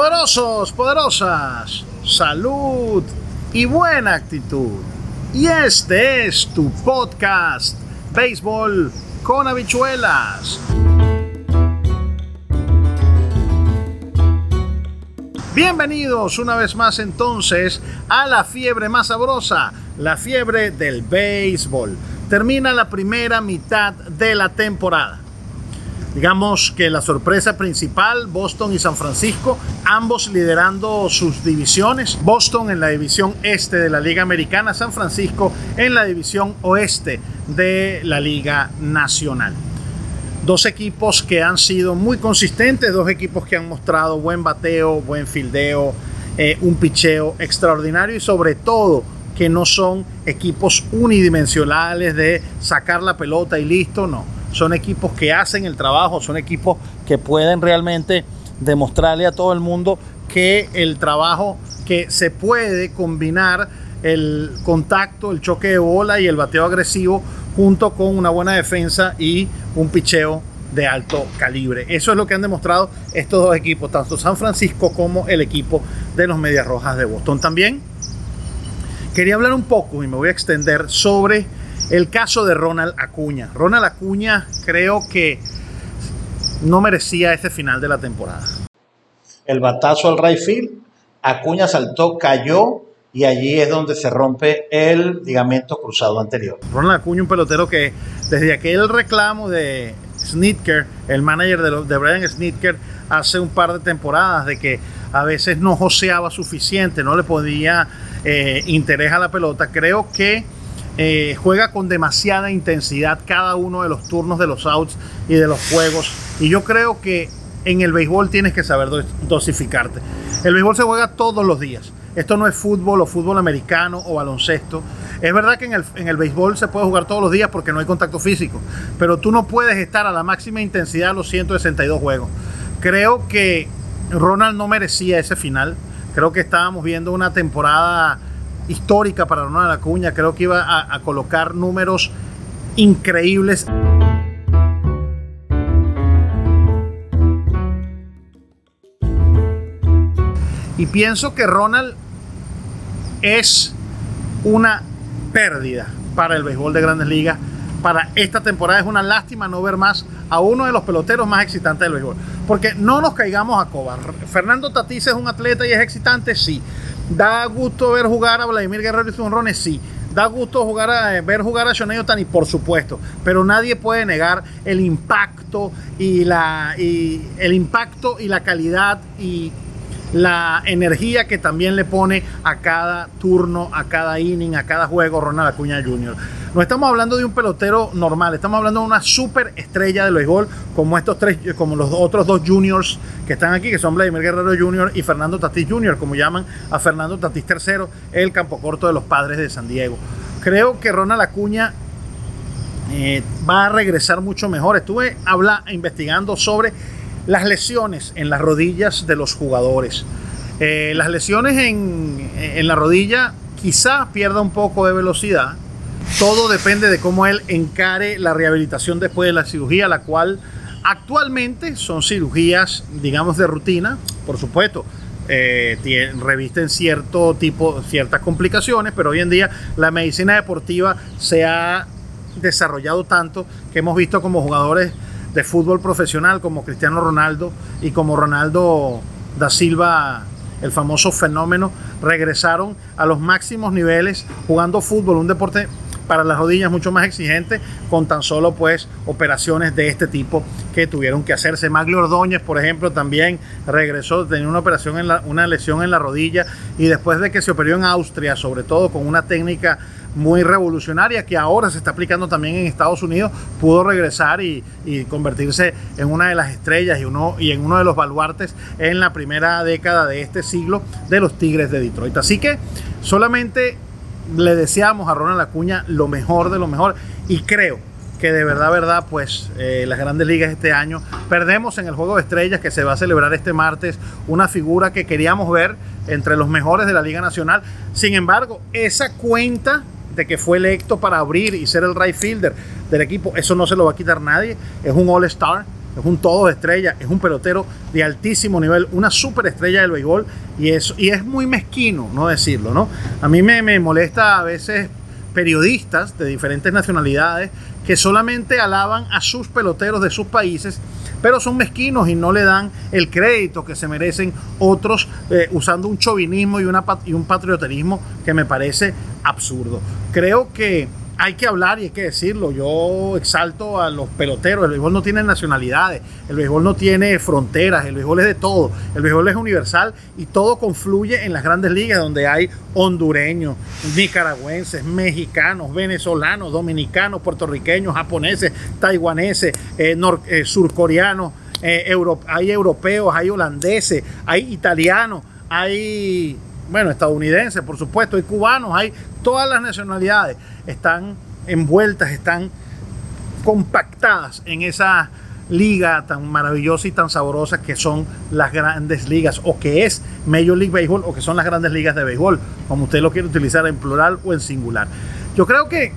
Poderosos, poderosas, salud y buena actitud. Y este es tu podcast, Béisbol con habichuelas. Bienvenidos una vez más entonces a la fiebre más sabrosa, la fiebre del béisbol. Termina la primera mitad de la temporada. Digamos que la sorpresa principal, Boston y San Francisco, ambos liderando sus divisiones. Boston en la división este de la Liga Americana, San Francisco en la división oeste de la Liga Nacional. Dos equipos que han sido muy consistentes, dos equipos que han mostrado buen bateo, buen fildeo, eh, un picheo extraordinario y sobre todo que no son equipos unidimensionales de sacar la pelota y listo, no son equipos que hacen el trabajo, son equipos que pueden realmente demostrarle a todo el mundo que el trabajo, que se puede combinar el contacto, el choque de bola y el bateo agresivo junto con una buena defensa y un picheo de alto calibre. Eso es lo que han demostrado estos dos equipos, tanto San Francisco como el equipo de los Medias Rojas de Boston. También quería hablar un poco y me voy a extender sobre el caso de Ronald Acuña. Ronald Acuña creo que no merecía ese final de la temporada. El batazo al right field, Acuña saltó, cayó y allí es donde se rompe el ligamento cruzado anterior. Ronald Acuña, un pelotero que desde aquel reclamo de Snitker, el manager de, de Brian Snitker, hace un par de temporadas de que a veces no joseaba suficiente, no le podía eh, interés a la pelota, creo que eh, juega con demasiada intensidad cada uno de los turnos de los outs y de los juegos. Y yo creo que en el béisbol tienes que saber dosificarte. El béisbol se juega todos los días. Esto no es fútbol o fútbol americano o baloncesto. Es verdad que en el, en el béisbol se puede jugar todos los días porque no hay contacto físico, pero tú no puedes estar a la máxima intensidad los 162 juegos. Creo que Ronald no merecía ese final. Creo que estábamos viendo una temporada histórica para Ronald Acuña. Creo que iba a, colocar números increíbles. Y pienso que Ronald es una pérdida para el béisbol de grandes ligas. Para esta temporada es una lástima no ver más a uno de los peloteros más excitantes del béisbol. Porque no nos caigamos a cobar. Fernando Tatís es un atleta y es excitante, sí. Da gusto ver jugar a Vladimir Guerrero y sus sí. Da gusto jugar a, eh, ver jugar a Shohei Otani, por supuesto. Pero nadie puede negar el impacto y la, y el impacto y la calidad y la energía que también le pone a cada turno, a cada inning, a cada juego Ronald Acuña Jr. No estamos hablando de un pelotero normal, estamos hablando de una super estrella del béisbol, como estos tres, como los otros dos juniors que están aquí, que son Vladimir Guerrero Jr. y Fernando Tatís Jr., como llaman a Fernando Tatís III, el campo corto de los padres de San Diego. Creo que Ronald Acuña eh, va a regresar mucho mejor. Estuve habla, investigando sobre las lesiones en las rodillas de los jugadores. Eh, las lesiones en, en la rodilla quizá pierda un poco de velocidad, todo depende de cómo él encare la rehabilitación después de la cirugía, la cual actualmente son cirugías, digamos, de rutina, por supuesto. Eh, revisten cierto tipo, ciertas complicaciones, pero hoy en día la medicina deportiva se ha desarrollado tanto que hemos visto como jugadores de fútbol profesional como Cristiano Ronaldo y como Ronaldo da Silva, el famoso fenómeno, regresaron a los máximos niveles jugando fútbol, un deporte para las rodillas mucho más exigente con tan solo pues operaciones de este tipo que tuvieron que hacerse. Maglio Ordóñez, por ejemplo, también regresó, tenía una operación en la, una lesión en la rodilla y después de que se operó en Austria, sobre todo con una técnica muy revolucionaria que ahora se está aplicando también en Estados Unidos, pudo regresar y, y, convertirse en una de las estrellas y, uno, y en uno de los baluartes en la primera década de este siglo de los Tigres de Detroit. Así que solamente le deseamos a Ronald Acuña lo mejor de lo mejor y creo que de verdad, verdad, pues eh, las grandes ligas este año perdemos en el Juego de Estrellas que se va a celebrar este martes una figura que queríamos ver entre los mejores de la Liga Nacional. Sin embargo, esa cuenta de que fue electo para abrir y ser el right fielder del equipo, eso no se lo va a quitar nadie. Es un All-Star, es un todo de estrella, es un pelotero de altísimo nivel, una superestrella del béisbol y, y es muy mezquino no decirlo, ¿no? A mí me, me molesta a veces periodistas de diferentes nacionalidades que solamente alaban a sus peloteros de sus países, pero son mezquinos y no le dan el crédito que se merecen otros eh, usando un chauvinismo y, y un patrioterismo que me parece absurdo. Creo que hay que hablar y hay que decirlo. Yo exalto a los peloteros. El béisbol no tiene nacionalidades, el béisbol no tiene fronteras, el béisbol es de todo. El béisbol es universal y todo confluye en las grandes ligas donde hay hondureños, nicaragüenses, mexicanos, venezolanos, dominicanos, puertorriqueños, japoneses, taiwaneses, eh, eh, surcoreanos. Eh, hay europeos, hay holandeses, hay italianos, hay bueno, estadounidenses, por supuesto, hay cubanos, hay todas las nacionalidades están envueltas, están compactadas en esa liga tan maravillosa y tan sabrosa que son las grandes ligas o que es Major League Baseball o que son las grandes ligas de béisbol, como usted lo quiere utilizar en plural o en singular. Yo creo que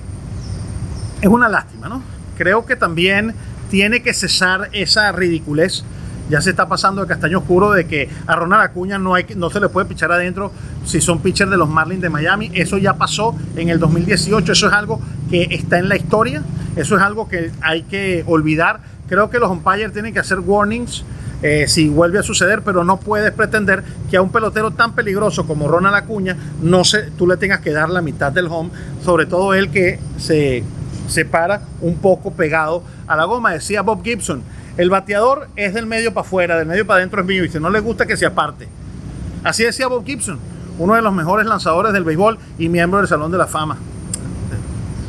es una lástima, ¿no? Creo que también tiene que cesar esa ridiculez ya se está pasando de castaño oscuro de que a Ronald Acuña no, se le puede pichar adentro si son pitchers de los Marlins de Miami. Eso ya pasó en el 2018. Eso es algo que está en la historia. Eso es algo que hay que olvidar. Creo que los umpires tienen que hacer warnings eh, si vuelve a suceder, pero no puedes pretender que a un pelotero tan peligroso como Ronald Acuña no se, tú le tengas que dar la mitad del home, sobre todo él que se separa un poco pegado a la goma. Decía Bob Gibson, el bateador es del medio para afuera, del medio para adentro es mío. Y si no le gusta que se aparte. Así decía Bob Gibson, uno de los mejores lanzadores del béisbol y miembro del Salón de la Fama.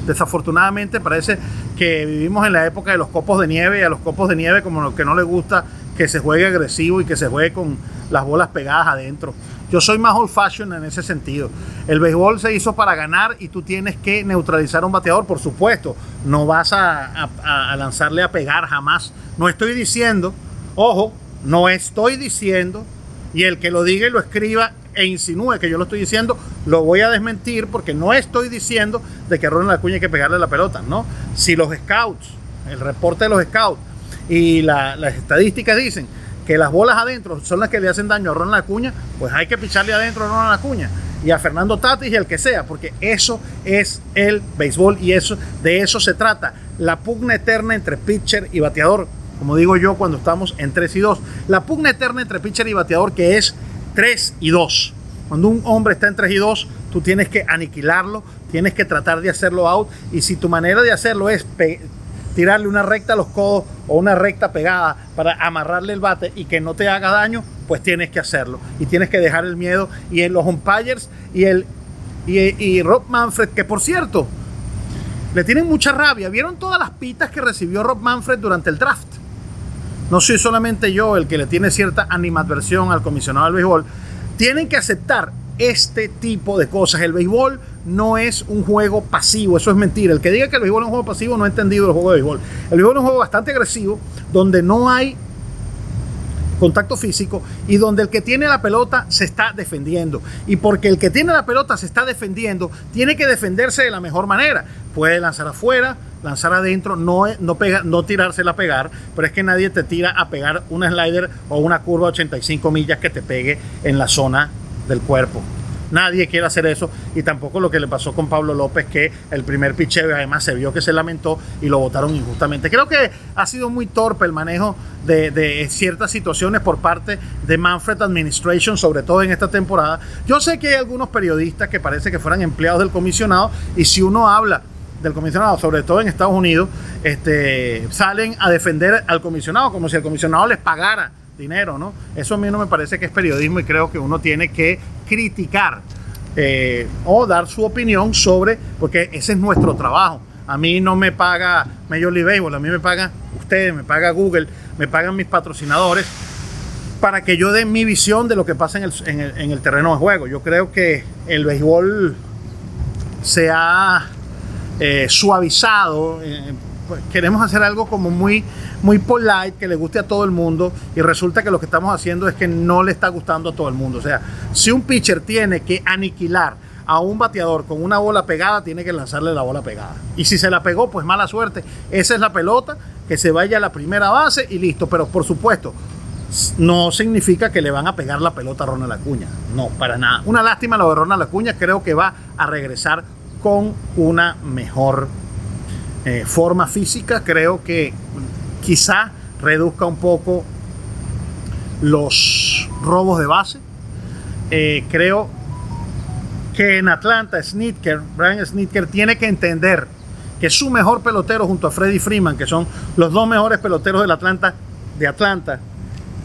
Desafortunadamente parece que vivimos en la época de los copos de nieve y a los copos de nieve como lo que no le gusta que se juegue agresivo y que se juegue con las bolas pegadas adentro. Yo soy más old fashion en ese sentido. El béisbol se hizo para ganar y tú tienes que neutralizar a un bateador, por supuesto. No vas a, a lanzarle a pegar jamás. No estoy diciendo, ojo, no estoy diciendo, y el que lo diga y lo escriba e insinúe que yo lo estoy diciendo, lo voy a desmentir porque no estoy diciendo de que a Ronald Acuña hay que pegarle la pelota, ¿no? Si los scouts, el reporte de los scouts y las estadísticas dicen que las bolas adentro son las que le hacen daño a Ronald Acuña, pues hay que picharle adentro a Ronald Acuña y a Fernando Tatis y el que sea, porque eso es el béisbol y eso de eso se trata, la pugna eterna entre pitcher y bateador como digo yo cuando estamos en 3 y 2. La pugna eterna entre pitcher y bateador que es 3 y 2. Cuando un hombre está en 3 y 2, tú tienes que aniquilarlo, tienes que tratar de hacerlo out y si tu manera de hacerlo es tirarle una recta a los codos o una recta pegada para amarrarle el bate y que no te haga daño, pues tienes que hacerlo y tienes que dejar el miedo y en los umpires y el y, Rob Manfred que por cierto le tienen mucha rabia. ¿Vieron todas las pitas que recibió Rob Manfred durante el draft? no soy solamente yo el que le tiene cierta animadversión al comisionado del béisbol, tienen que aceptar este tipo de cosas. El béisbol no es un juego pasivo, eso es mentira. El que diga que el béisbol es un juego pasivo no ha entendido el juego de béisbol. El béisbol es un juego bastante agresivo, donde no hay contacto físico y donde el que tiene la pelota se está defendiendo. Y porque el que tiene la pelota se está defendiendo, tiene que defenderse de la mejor manera. Puede lanzar afuera, lanzar adentro, no, no, pega, no tirársela a pegar, pero es que nadie te tira a pegar un slider o una curva 85 millas que te pegue en la zona del cuerpo. Nadie quiere hacer eso y tampoco lo que le pasó con Pablo López, que el primer picheo además se vio que se lamentó y lo votaron injustamente. Creo que ha sido muy torpe el manejo de, ciertas situaciones por parte de Manfred Administration, sobre todo en esta temporada. Yo sé que hay algunos periodistas que parece que fueran empleados del comisionado y si uno habla del comisionado, sobre todo en Estados Unidos, este, salen a defender al comisionado como si el comisionado les pagara dinero, ¿no? Eso a mí no me parece que es periodismo y creo que uno tiene que criticar eh, o dar su opinión sobre, porque ese es nuestro trabajo. A mí no me paga Major League Baseball, a mí me paga ustedes, me paga Google, me pagan mis patrocinadores para que yo dé mi visión de lo que pasa en el, en el terreno de juego. Yo creo que el béisbol se ha eh, suavizado. Eh, queremos hacer algo como muy, muy polite, que le guste a todo el mundo, y resulta que lo que estamos haciendo es que no le está gustando a todo el mundo. O sea, si un pitcher tiene que aniquilar a un bateador con una bola pegada, tiene que lanzarle la bola pegada. Y si se la pegó, pues mala suerte. Esa es la pelota que se vaya a la primera base y listo. Pero por supuesto, no significa que le van a pegar la pelota a Ronald Acuña. No, para nada. Una lástima lo de Ronald Acuña. Creo que va a regresar con una mejor eh, forma física. Creo que quizá reduzca un poco los robos de base. Eh, creo que en Atlanta, Snitker, Brian Snitker, tiene que entender que su mejor pelotero junto a Freddie Freeman, que son los dos mejores peloteros del Atlanta, de Atlanta,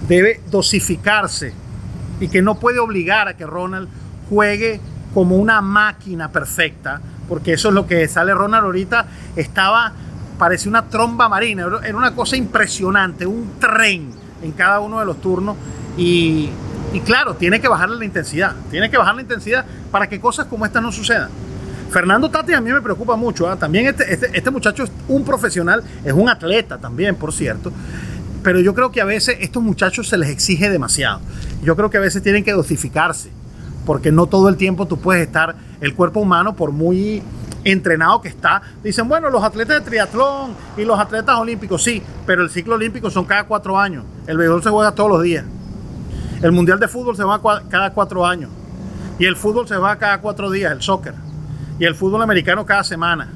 debe dosificarse y que no puede obligar a que Ronald juegue como una máquina perfecta, porque eso es lo que sale Ronald ahorita, estaba, parece una tromba marina, era una cosa impresionante, un tren en cada uno de los turnos y, claro, tiene que bajarle la intensidad, tiene que bajar la intensidad para que cosas como estas no sucedan. Fernando Tati a mí me preocupa mucho. ¿ah? También este, este, este, muchacho es un profesional, es un atleta también, por cierto. Pero yo creo que a veces estos muchachos se les exige demasiado. Yo creo que a veces tienen que dosificarse, porque no todo el tiempo tú puedes estar, el cuerpo humano, por muy entrenado que está, dicen, bueno, los atletas de triatlón y los atletas olímpicos, sí, pero el ciclo olímpico son cada cuatro años. El béisbol se juega todos los días. El mundial de fútbol se va cada cuatro años. Y el fútbol se va cada cuatro días, el soccer y el fútbol americano cada semana.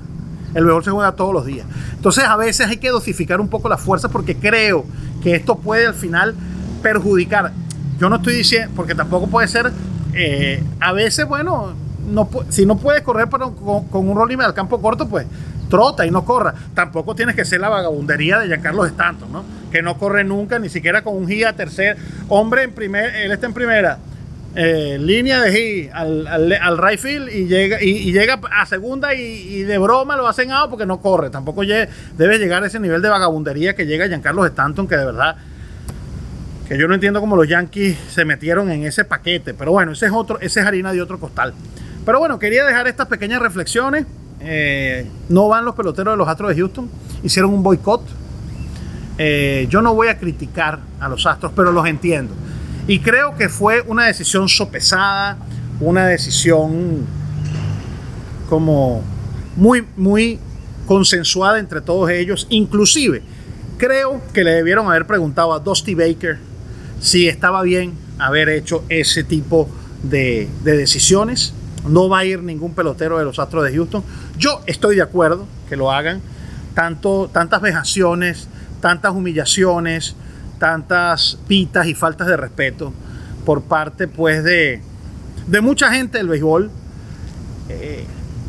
El béisbol se juega todos los días. Entonces a veces hay que dosificar un poco las fuerzas porque creo que esto puede al final perjudicar. Yo no estoy diciendo, porque tampoco puede ser, eh, a veces, bueno, no, si no puedes correr con, un rolling al campo corto, pues trota y no corra. Tampoco tienes que ser la vagabundería de Giancarlo Stanton, ¿no? Que no corre nunca, ni siquiera con un guía tercer. Hombre, en primer, él está en primera eh, línea de G al, al, right field y llega, y, llega a segunda y, de broma lo hacen out porque no corre. Tampoco debe llegar a ese nivel de vagabundería que llega Giancarlo Stanton, que de verdad que yo no entiendo cómo los Yankees se metieron en ese paquete. Pero bueno, ese es otro, es harina de otro costal. Pero bueno, quería dejar estas pequeñas reflexiones. Eh, no van los peloteros de los Astros de Houston. Hicieron un boicot. Eh, yo no voy a criticar a los Astros, pero los entiendo. Y creo que fue una decisión sopesada, una decisión como muy, muy consensuada entre todos ellos. Inclusive, creo que le debieron haber preguntado a Dusty Baker si estaba bien haber hecho ese tipo de, decisiones. No va a ir ningún pelotero de los Astros de Houston. Yo estoy de acuerdo que lo hagan. Tanto, tantas vejaciones, tantas humillaciones, tantas pitas y faltas de respeto por parte pues de, de mucha gente del béisbol. Eh,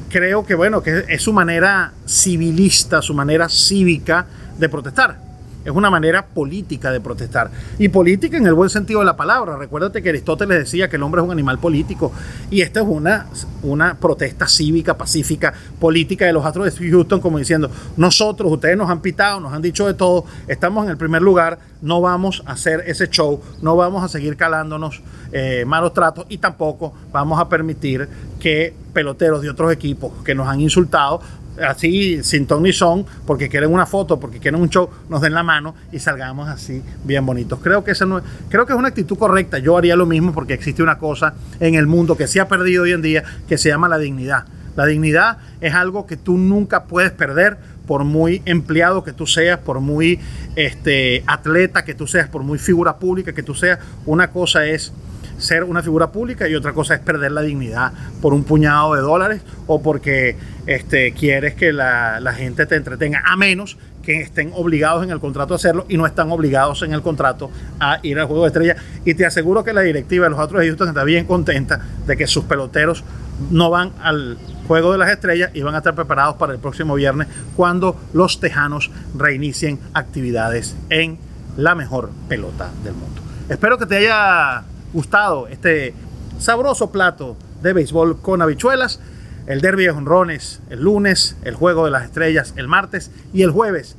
creo que bueno, que es su manera civilista, su manera cívica de protestar es una manera política de protestar. Y política en el buen sentido de la palabra. Recuérdate que Aristóteles decía que el hombre es un animal político. Y esta es una, una protesta cívica, pacífica, política de los Astros de Houston, como diciendo, nosotros, ustedes nos han pitado, nos han dicho de todo, estamos en el primer lugar, no vamos a hacer ese show, no vamos a seguir calándonos eh, malos tratos y tampoco vamos a permitir que peloteros de otros equipos que nos han insultado así sin ton ni son, porque quieren una foto, porque quieren un show, nos den la mano y salgamos así bien bonitos. Creo que, esa no, creo que es una actitud correcta. Yo haría lo mismo porque existe una cosa en el mundo que se ha perdido hoy en día que se llama la dignidad. La dignidad es algo que tú nunca puedes perder por muy empleado que tú seas, por muy este, atleta que tú seas, por muy figura pública que tú seas. Una cosa es ser una figura pública y otra cosa es perder la dignidad por un puñado de dólares o porque este, quieres que la, gente te entretenga, a menos que estén obligados en el contrato a hacerlo y no están obligados en el contrato a ir al juego de estrella. Y te aseguro que la directiva de los otros Houston está bien contenta de que sus peloteros no van al juego de las estrellas y van a estar preparados para el próximo viernes cuando los tejanos reinicien actividades en la mejor pelota del mundo. Espero que te haya gustado este sabroso plato de béisbol con habichuelas. El derby de honrones el lunes, el juego de las estrellas el martes y el jueves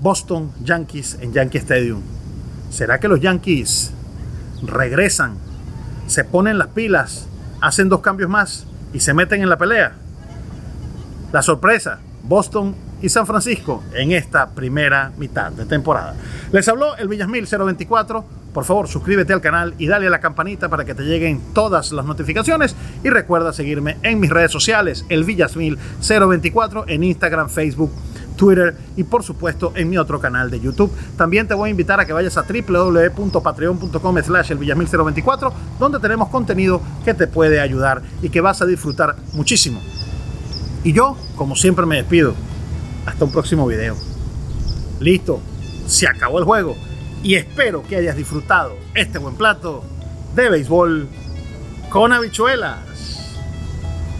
Boston Yankees en Yankee Stadium. ¿Será que los Yankees regresan, se ponen las pilas, hacen dos cambios más y se meten en la pelea? La sorpresa, Boston y San Francisco en esta primera mitad de temporada. Les habló el Villasmil 024 por favor, suscríbete al canal y dale a la campanita para que te lleguen todas las notificaciones. Y recuerda seguirme en mis redes sociales, el Villasmil 024, en Instagram, Facebook, Twitter y por supuesto en mi otro canal de YouTube. También te voy a invitar a que vayas a www.patreon.com slash el 024 donde tenemos contenido que te puede ayudar y que vas a disfrutar muchísimo. Y yo, como siempre, me despido. Hasta un próximo video. Listo, se acabó el juego y espero que hayas disfrutado este buen plato de béisbol con habichuelas.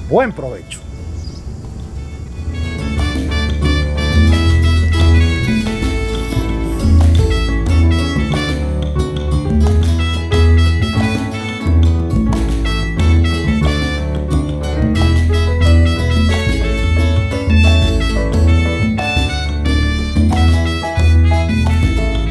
Buen provecho.